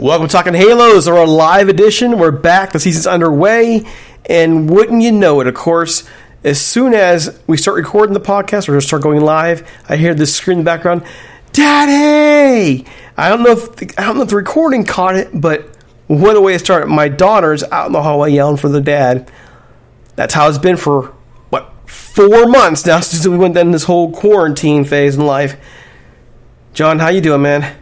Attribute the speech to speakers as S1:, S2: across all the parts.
S1: Welcome to Talking Halos, our live edition. We're back. The season's underway. And wouldn't you know it, of course, as soon as we start recording the podcast or start going live, I hear this screen in the background, Daddy! I don't know if the, I don't know if the recording caught it, but what a way to start. My daughter's out in the hallway yelling for the dad. That's how it's been for, what, four months now since we went down this whole quarantine phase in life. John, how you doing, man?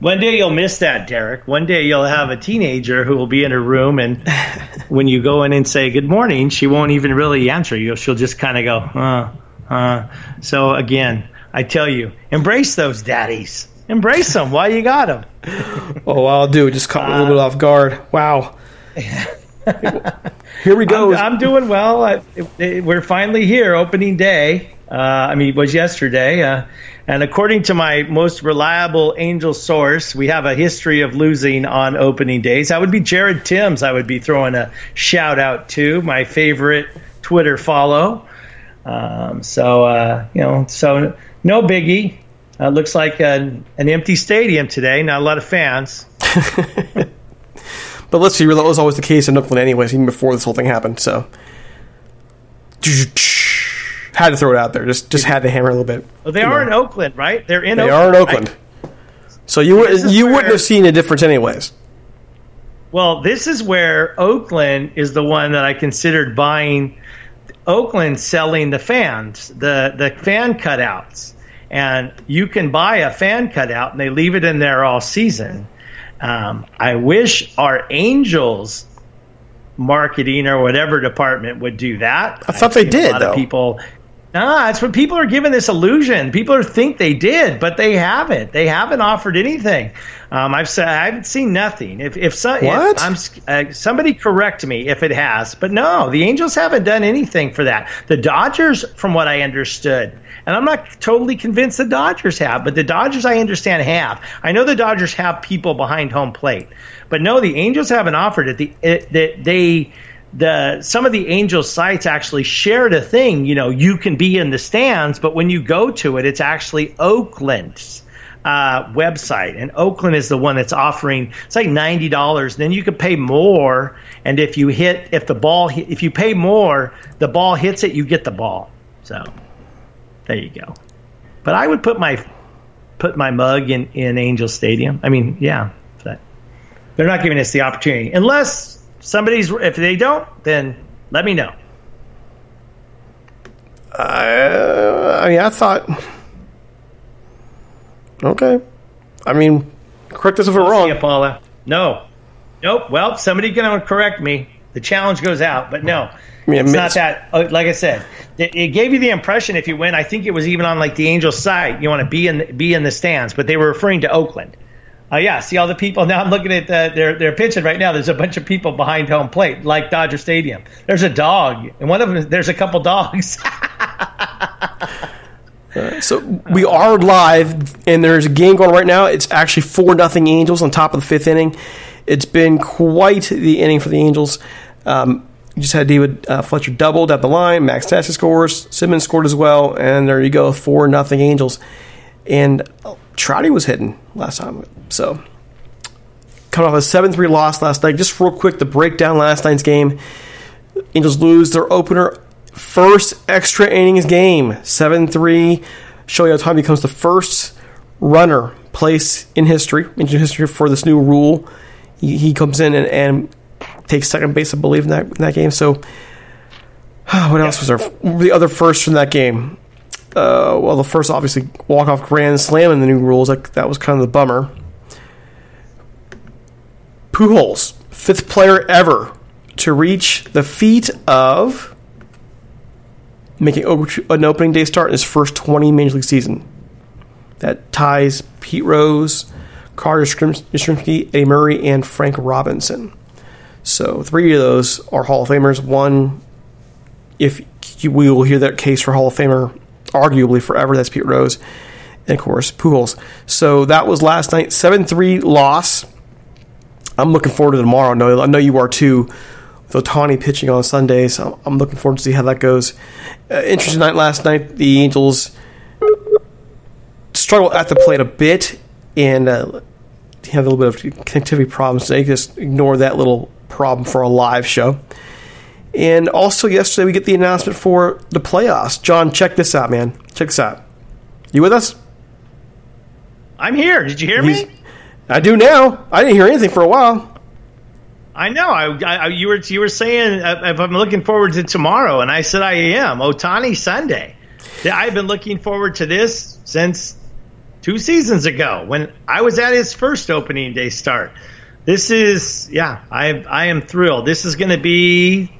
S2: One day you'll miss that, Derek. One day you'll have a teenager who will be in a room, and when you go in and say good morning, she won't even really answer you. She'll just kind of go, uh, uh. So again, I tell you, embrace those daddies. Embrace them while you got them.
S1: oh, I'll do. It just caught me a little bit off guard. Wow. here we go.
S2: I'm, I'm doing well. I, it, it, we're finally here, opening day. Uh, I mean, it was yesterday. Uh, and according to my most reliable angel source, we have a history of losing on opening days. That would be Jared Timms. I would be throwing a shout out to my favorite Twitter follow. Um, so uh, you know, so no biggie. Uh, looks like an, an empty stadium today. Not a lot of fans.
S1: but let's see. That was always the case in Oakland, anyways, even before this whole thing happened. So had to throw it out there. Just just had to hammer a little bit.
S2: Well, they are know. in Oakland, right? They're in.
S1: They
S2: Oakland,
S1: are in Oakland. So you you where, wouldn't have seen a difference anyways.
S2: Well, this is where Oakland is the one that I considered buying. Oakland selling the fans, the the fan cutouts, and you can buy a fan cutout and they leave it in there all season. Um, I wish our Angels marketing or whatever department would do that.
S1: I thought I've they did. A lot
S2: though. of people Nah, it's what people are given this illusion. People are, think they did, but they haven't. They haven't offered anything. Um, I've said I haven't seen nothing. If if, so,
S1: what?
S2: If I'm uh, somebody correct me if it has, but no, the Angels haven't done anything for that. The Dodgers, from what I understood, and I'm not totally convinced the Dodgers have, but the Dodgers I understand have. I know the Dodgers have people behind home plate, but no, the Angels haven't offered it. The it, that they the some of the angel sites actually shared a thing you know you can be in the stands but when you go to it it's actually oakland's uh, website. And oakland is the one that's offering it's like $90 then you can pay more. And if you hit if the ball if you pay more the ball hits it you get the ball. So there you go. But i would put my put my mug in in angel stadium. I mean yeah but they're not giving us the opportunity unless somebody's if they don't, then let me know.
S1: I, I mean, I thought. Okay, I mean, correct us if we're wrong,
S2: Paula. No, nope. Well, somebody gonna correct me. The challenge goes out, but no, I mean, it's not that. Uh, like I said, it, it, gave you the impression if you win. I think it was even on like the Angels side. You want to be in be in the stands, but they were referring to Oakland. Uh, yeah, see all the people now. I'm looking at the, they're they're pitching right now. There's a bunch of people behind home plate, like Dodger Stadium. There's a dog, and one of them there's a couple dogs.
S1: So we are live, and there's a game going right now. It's actually four nothing Angels on top of the fifth inning. It's been quite the inning for the Angels. Um, you just had David uh, Fletcher doubled at the line. Max Stassi scores. Simmons scored as well, and there you go, four nothing Angels. And uh, Trouty was hitting last time, so coming off a seven three loss last night. Just real quick, the breakdown last night's game. Angels lose their opener first extra innings game, 7 3. Shohei Ohtani becomes the first runner placed in history, in history for this new rule. He, he comes in and, and, takes second base, I believe, in that, in that game. So, what else was there? The other first from that game. Uh, well, the first, obviously, walk off grand slam in the new rules. Like that was kind of the bummer. Pujols, fifth player ever to reach the feat of making an opening day start in his first 20 major league season. That ties Pete Rose, Carl Yastrzemski, Eddie Murray, and Frank Robinson. So three of those are Hall of Famers. One, if you, we will hear that case for Hall of Famer, arguably forever, that's Pete Rose, and of course Pujols. So that was last night, seven three loss. I'm looking forward to tomorrow. I know, I know you are too with Ohtani pitching on Sunday, so I'm looking forward to see how that goes. Uh, interesting night last night. The Angels struggled at the plate a bit and uh, have a little bit of connectivity problems today. Just ignore that little problem for a live show. And also yesterday we get the announcement for the playoffs. John, check this out, man. Check this out. You with us?
S2: I'm here. Did you hear He's, me?
S1: I do now. I didn't hear anything for a while.
S2: I know. I, I, you were you were saying uh, if I'm looking forward to tomorrow, and I said I am. Ohtani Sunday. I've been looking forward to this since two seasons ago when I was at his first opening day start. This is yeah. I I am thrilled. This is going to be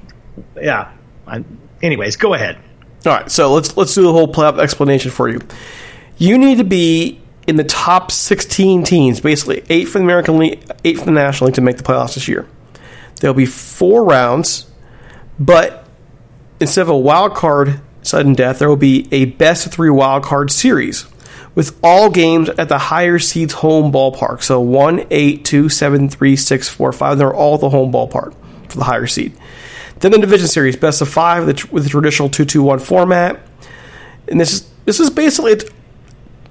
S2: yeah. I'm, anyways, go ahead.
S1: All right. So let's let's do the whole playoff explanation for you. You need to be in the top 16 teams, basically eight from the American League, eight from the National League to make the playoffs this year. There'll be four rounds, but instead of a wild card sudden death, there will be a best of three wild card series with all games at the higher seeds home ballpark. So 1, 8, 2, 7, 3, 6, 4, 5. They're all the home ballpark for the higher seed. Then the division series, best of five with the traditional 2 2 1 format. And this is this is basically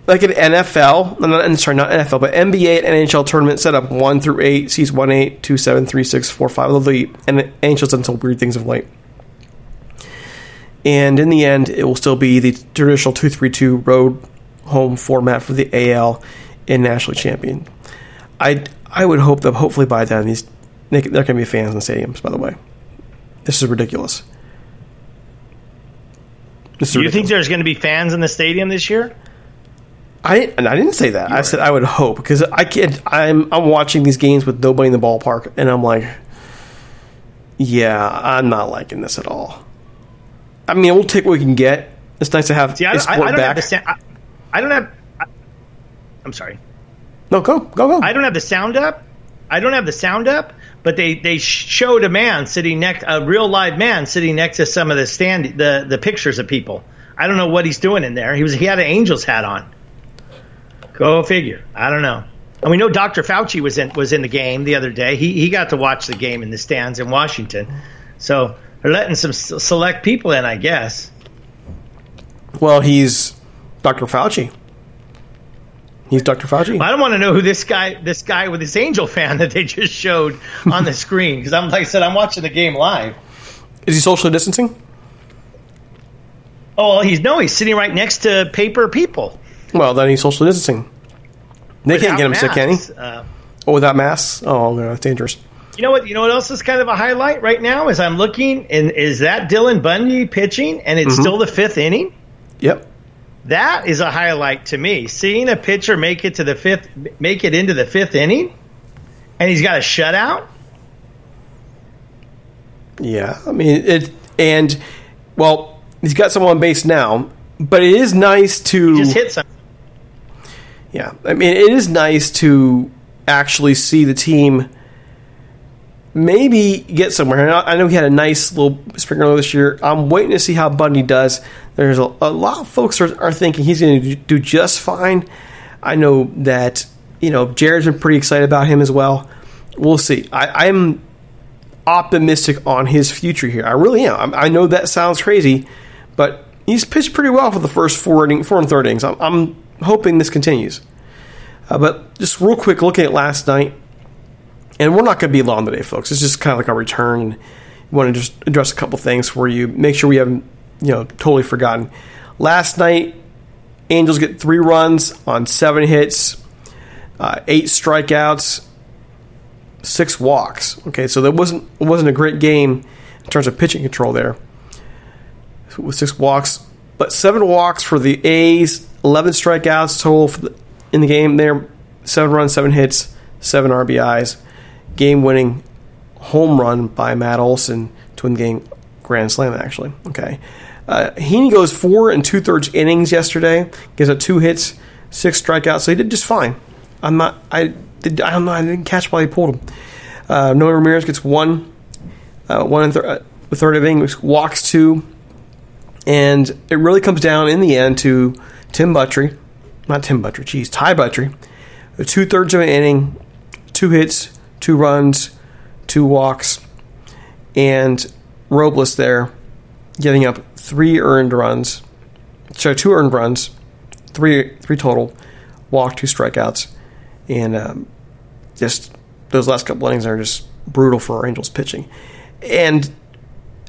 S1: like an NFL, not, sorry, not NFL, but NBA and NHL tournament setup one through eight, sees one, eight, two, seven, three, six, four, five. Although the NHL's done some weird things of late. And in the end, it will still be the traditional two three two road home format for the AL and national champion. I I would hope that hopefully by then these there can be fans in the stadiums. By the way, this is ridiculous.
S2: This is Do you ridiculous. think there's going to be fans in the stadium this year?
S1: I and I didn't say that. I said I would hope because I can't. I'm I'm watching these games with nobody in the ballpark, and I'm like, yeah, I'm not liking this at all. I mean, we'll take what we can get. It's nice to have See, I, sport I, I don't back.
S2: I, I don't have. I, I'm sorry.
S1: No, go go go.
S2: I don't have the sound up. I don't have the sound up, but they they showed a man sitting next, a real live man sitting next to some of the stand, the the pictures of people. I don't know what he's doing in there. He was he had an Angels hat on. Go figure. I don't know. And we know Dr. Fauci was in was in the game the other day. He he got to watch the game in the stands in Washington. So they're letting some select people in, I guess.
S1: Well, he's Dr. Fauci. He's Dr. Fauci.
S2: I don't want to know who this guy this guy with this angel fan that they just showed on the screen because I'm like I said I'm watching the game live.
S1: Is he socially distancing?
S2: Oh, well, he's no, he's sitting right next to paper people.
S1: Well, then he's social distancing. They without can't get him masks, sick, can he? Uh, oh, without masks? Oh, no, that's dangerous.
S2: You know what? You know what else is kind of a highlight right now? As I'm looking, and is that Dylan Bundy pitching, and it's mm-hmm. still the fifth inning.
S1: Yep.
S2: That is a highlight to me. Seeing a pitcher make it to the fifth, make it into the fifth inning, and he's got a shutout.
S1: Yeah, I mean it, and well, he's got someone on base now, but it is nice to
S2: he just hit something
S1: yeah, I mean, it is nice to actually see the team maybe get somewhere. And I know he had a nice little spring earlier this year. I'm waiting to see how Bundy does. There's a, a lot of folks are, are thinking he's going to do just fine. I know that you know Jared's been pretty excited about him as well. We'll see. I, I'm optimistic on his future here. I really am. I, I know that sounds crazy, but he's pitched pretty well for the first four four and third innings. I'm, I'm hoping this continues. Uh, but just real quick, looking at last night, and we're not going to be long today, folks. It's just kind of like a return. Want to just address a couple things for you. Make sure we haven't, you know, totally forgotten. Last night, Angels get three runs on seven hits, uh, eight strikeouts, six walks. Okay, so that wasn't wasn't a great game in terms of pitching control there. With six walks, but seven walks for the A's, eleven strikeouts total the, in the game. There, seven runs, seven hits, seven RBIs game winning home run by Matt Olson to win the game grand slam, actually. Okay. Uh, Heaney goes four and two thirds innings yesterday, gives up two hits, six strikeouts, so he did just fine. I'm not, I, did, I don't know, I didn't catch why he pulled him. Uh, Noé Ramirez gets one, uh, one and th- uh, third inning, walks two, and it really comes down in the end to Tim Buttrey, not Tim Buttrey, geez, Ty Buttrey, two thirds of an inning, two hits, two runs, two walks, and Robles there getting up three earned runs. So two earned runs, three three total, walk, two strikeouts, and um, just those last couple innings are just brutal for our Angels pitching, and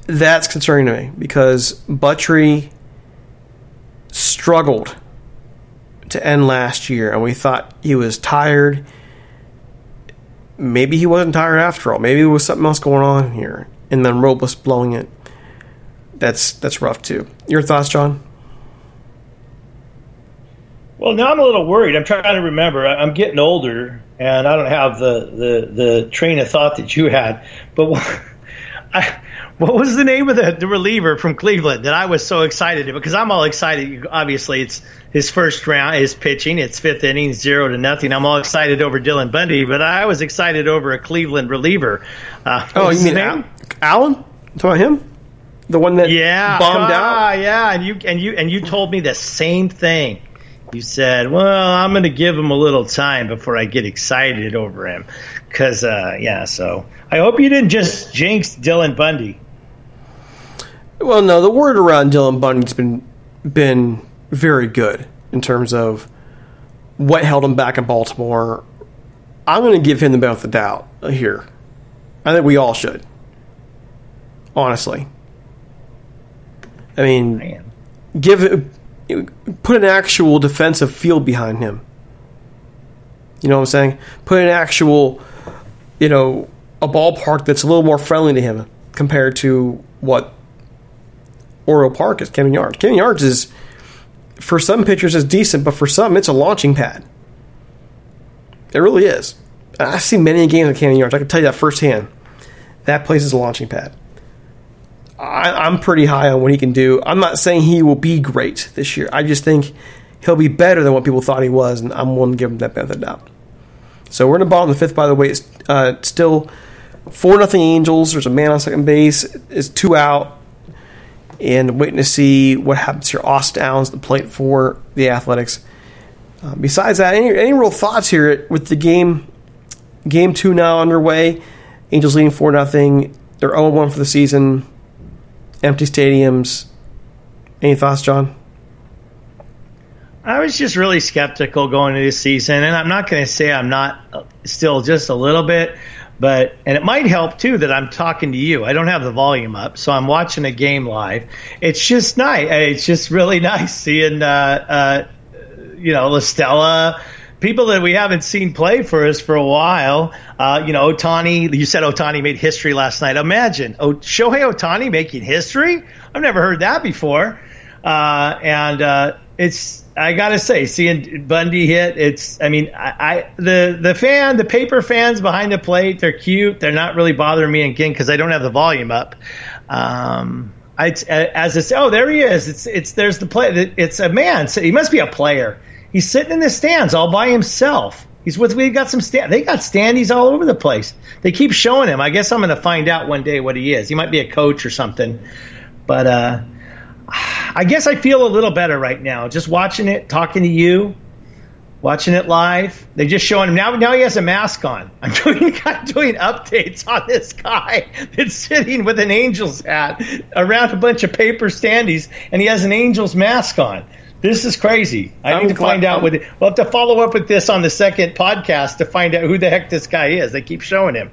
S1: that's concerning to me because Buttrey struggled to end last year, and we thought he was tired maybe he wasn't tired after all. Maybe there was something else going on here, and then Robles blowing it. That's that's rough too. Your thoughts, John?
S2: Well, now I'm a little worried. I'm trying to remember. I'm getting older, and I don't have the the, the train of thought that you had. But I, what was the name of the, the reliever from Cleveland that I was so excited because I'm all excited. Obviously, it's his first round, his pitching. It's fifth inning, zero to nothing. I'm all excited over Dylan Bundy, but I was excited over a Cleveland reliever.
S1: Uh, oh, you mean Al- Allen? Talking about him? The one that
S2: yeah,
S1: bombed ah,
S2: out? Yeah, and you and you and you told me the same thing. You said, "Well, I'm going to give him a little time before I get excited over him," because uh, yeah. So I hope you didn't just jinx Dylan Bundy.
S1: Well, no, the word around Dylan Bundy's been been very good in terms of what held him back in Baltimore. I'm going to give him the benefit of the doubt here. I think we all should. Honestly. I mean, Man. give put an actual defensive field behind him. You know what I'm saying? Put an actual, you know, a ballpark that's a little more friendly to him compared to what Oriole Park is. Camden Yards. Camden Yards is for some pitchers is decent, but for some it's a launching pad. It really is. I've seen many games at Camden Yards. I can tell you that firsthand. That place is a launching pad. I, am pretty high on what he can do. I'm not saying he will be great this year. I just think he'll be better than what people thought he was, and I'm willing to give him that benefit of the doubt. So we're in the bottom of the fifth, by the way. It's uh, still four nothing Angels. There's a man on second base. It's two out and waiting to see what happens here. Austin Allen's the plate for the Athletics. Uh, besides that, any, any real thoughts here with the game? Game two now underway. Angels leading four nothing. They're 0 1 for the season. Empty stadiums. Any thoughts, John?
S2: I was just really skeptical going into this season, and I'm not going to say I'm not uh, still just a little bit, but and it might help too that I'm talking to you. I don't have the volume up, so I'm watching a game live. It's just nice. It's just really nice seeing, uh, uh, you know, La Stella, people that we haven't seen play for us for a while. Uh, you know, Ohtani, You said Ohtani made history last night. Imagine oh, Shohei Ohtani making history. I've never heard that before. Uh, and uh, it's I gotta say, seeing Bundy hit, it's. I mean, I, I, the the fan, the paper fans behind the plate, they're cute. They're not really bothering me again because I don't have the volume up. Um, I, as it's oh there he is. It's it's there's the play. It's a man. So he must be a player. He's sitting in the stands all by himself. He's with. We got some stand. They got standees all over the place. They keep showing him. I guess I'm going to find out one day what he is. He might be a coach or something. But uh, I guess I feel a little better right now. Just watching it, talking to you, watching it live. They just showing him now. Now he has a mask on. I'm doing I'm doing updates on this guy that's sitting with an Angels hat around a bunch of paper standees, and he has an Angels mask on. This is crazy. I
S1: I'm
S2: need to
S1: glad-
S2: find out. It, we'll have to follow up with this on the second podcast to find out who the heck this guy is. They keep showing him.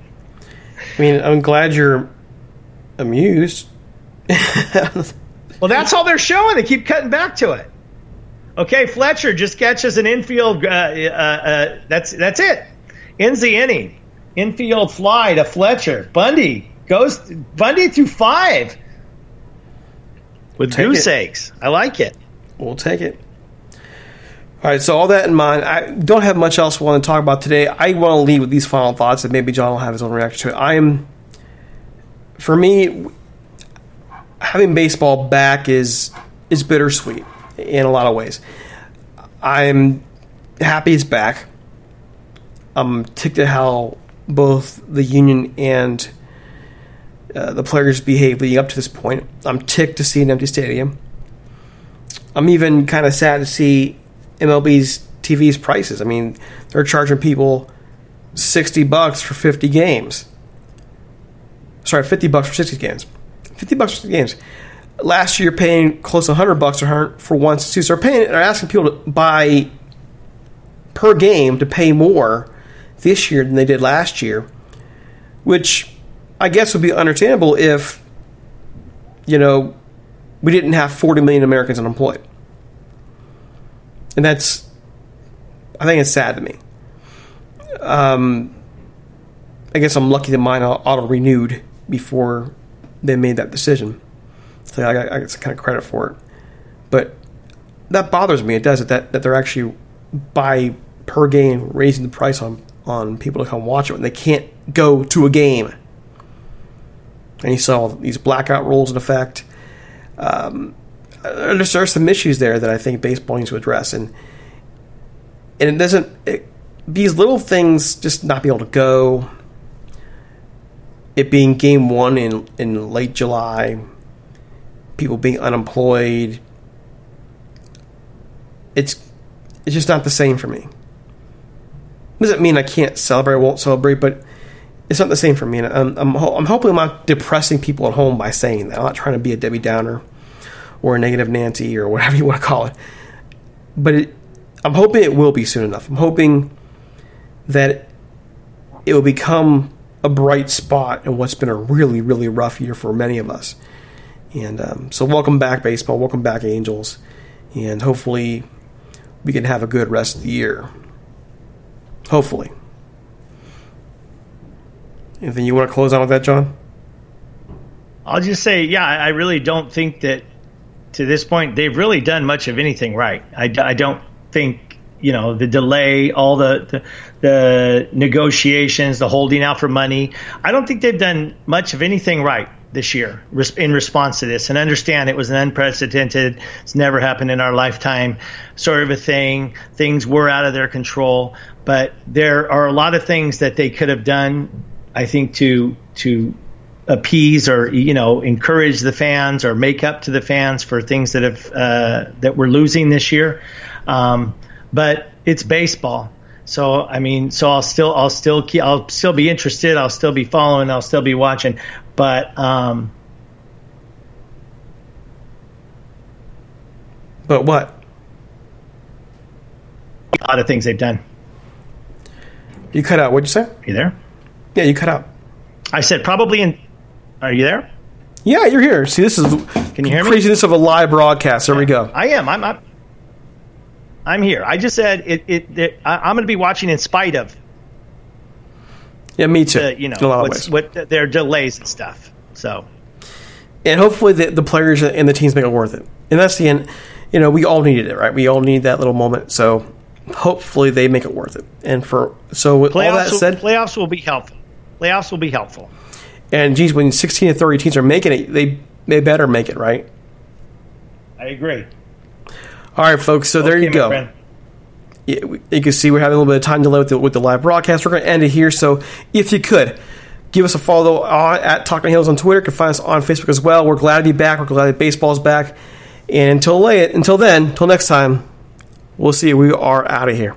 S1: I mean, I'm glad you're amused.
S2: Well, that's all they're showing. They keep cutting back to it. Okay, Fletcher just catches an infield. Uh, uh, uh, that's that's it. Ends the inning. Infield fly to Fletcher. Bundy goes Bundy through five with
S1: Take
S2: goose
S1: it.
S2: eggs. I like it.
S1: We'll take it. All right, so all that in mind, I don't have much else I want to talk about today. I want to leave with these final thoughts, and maybe John will have his own reaction to it. I am, for me, having baseball back is is bittersweet in a lot of ways. I'm happy it's back. I'm ticked at how both the union and uh, the players behave leading up to this point. I'm ticked to see an empty stadium. I'm even kind of sad to see MLB's TV's prices. I mean, they're charging people 60 bucks for 50 games. Sorry, 50 bucks for 60 games. 50 bucks for 60 games. Last year, paying close to 100 bucks for one. So they're paying. They're asking people to buy per game to pay more this year than they did last year, which I guess would be understandable if you know we didn't have 40 million Americans unemployed. And that's, I think it's sad to me. Um, I guess I'm lucky that mine auto renewed before they made that decision. So I I got some kind of credit for it. But that bothers me. It does it that, that they're actually by per game raising the price on on people to come watch it when they can't go to a game. And you saw these blackout rules in effect. Um, uh, there's, there are some issues there that I think baseball needs to address, and and it doesn't. It, these little things just not be able to go. It being game one in in late July, people being unemployed. It's it's just not the same for me. Doesn't mean I can't celebrate, won't celebrate, but it's not the same for me. And I'm, I'm, I'm hoping I'm not depressing people at home by saying that. I'm not trying to be a Debbie Downer or a negative Nancy or whatever you want to call it. But it, I'm hoping it will be soon enough. I'm hoping that it will become a bright spot in what's been a really, really rough year for many of us. And um, so, welcome back, baseball. Welcome back, Angels. And hopefully, we can have a good rest of the year. Hopefully. Anything you want to close on with that, John?
S2: I'll just say, yeah, I I really don't think that to this point they've really done much of anything right. I, I don't think you know the delay, all the, the the negotiations, the holding out for money. I don't think they've done much of anything right this year in response to this. And understand it was an unprecedented, it's never happened in our lifetime sort of a thing. Things were out of their control, but there are a lot of things that they could have done. I think to to appease or you know encourage the fans or make up to the fans for things that have uh, that we're losing this year. Um, but it's baseball, so I mean, so I'll still I'll still keep, I'll still be interested. I'll still be following. I'll still be watching. But um,
S1: But what?
S2: a lot of things they've done.
S1: You cut out. What'd you say?
S2: Are you there?
S1: Yeah, you cut out.
S2: I said probably in. Are you there?
S1: Yeah, you're here. See, this is
S2: Can you hear me?
S1: craziness of a live broadcast. There we go.
S2: I am. I'm. I'm, I'm here. I just said it. It. it I, I'm going to be watching in spite of
S1: Yeah, me too.
S2: the, you know
S1: a lot of
S2: what's,
S1: ways.
S2: what their delays and stuff. So
S1: and hopefully the, the players and the teams make it worth it. And that's the end. You know, we all needed it, right? We all need that little moment. So hopefully they make it worth it. And for so with all
S2: playoffs.
S1: that
S2: will,
S1: said,
S2: playoffs will be helpful. Playoffs will be helpful.
S1: and geez, when 16 and 30 teams are making it, they they better make it, right?
S2: I agree.
S1: All right, folks. So there you go. you can see we're having a little bit of time delay with the, with the live broadcast. We're going to end it here. So if you could, give us a follow on, at Talking Halos on Twitter. You can find us on Facebook as well. We're glad to be back. We're glad that baseball's back. And until late, until then, until next time, we'll see. We are out of here.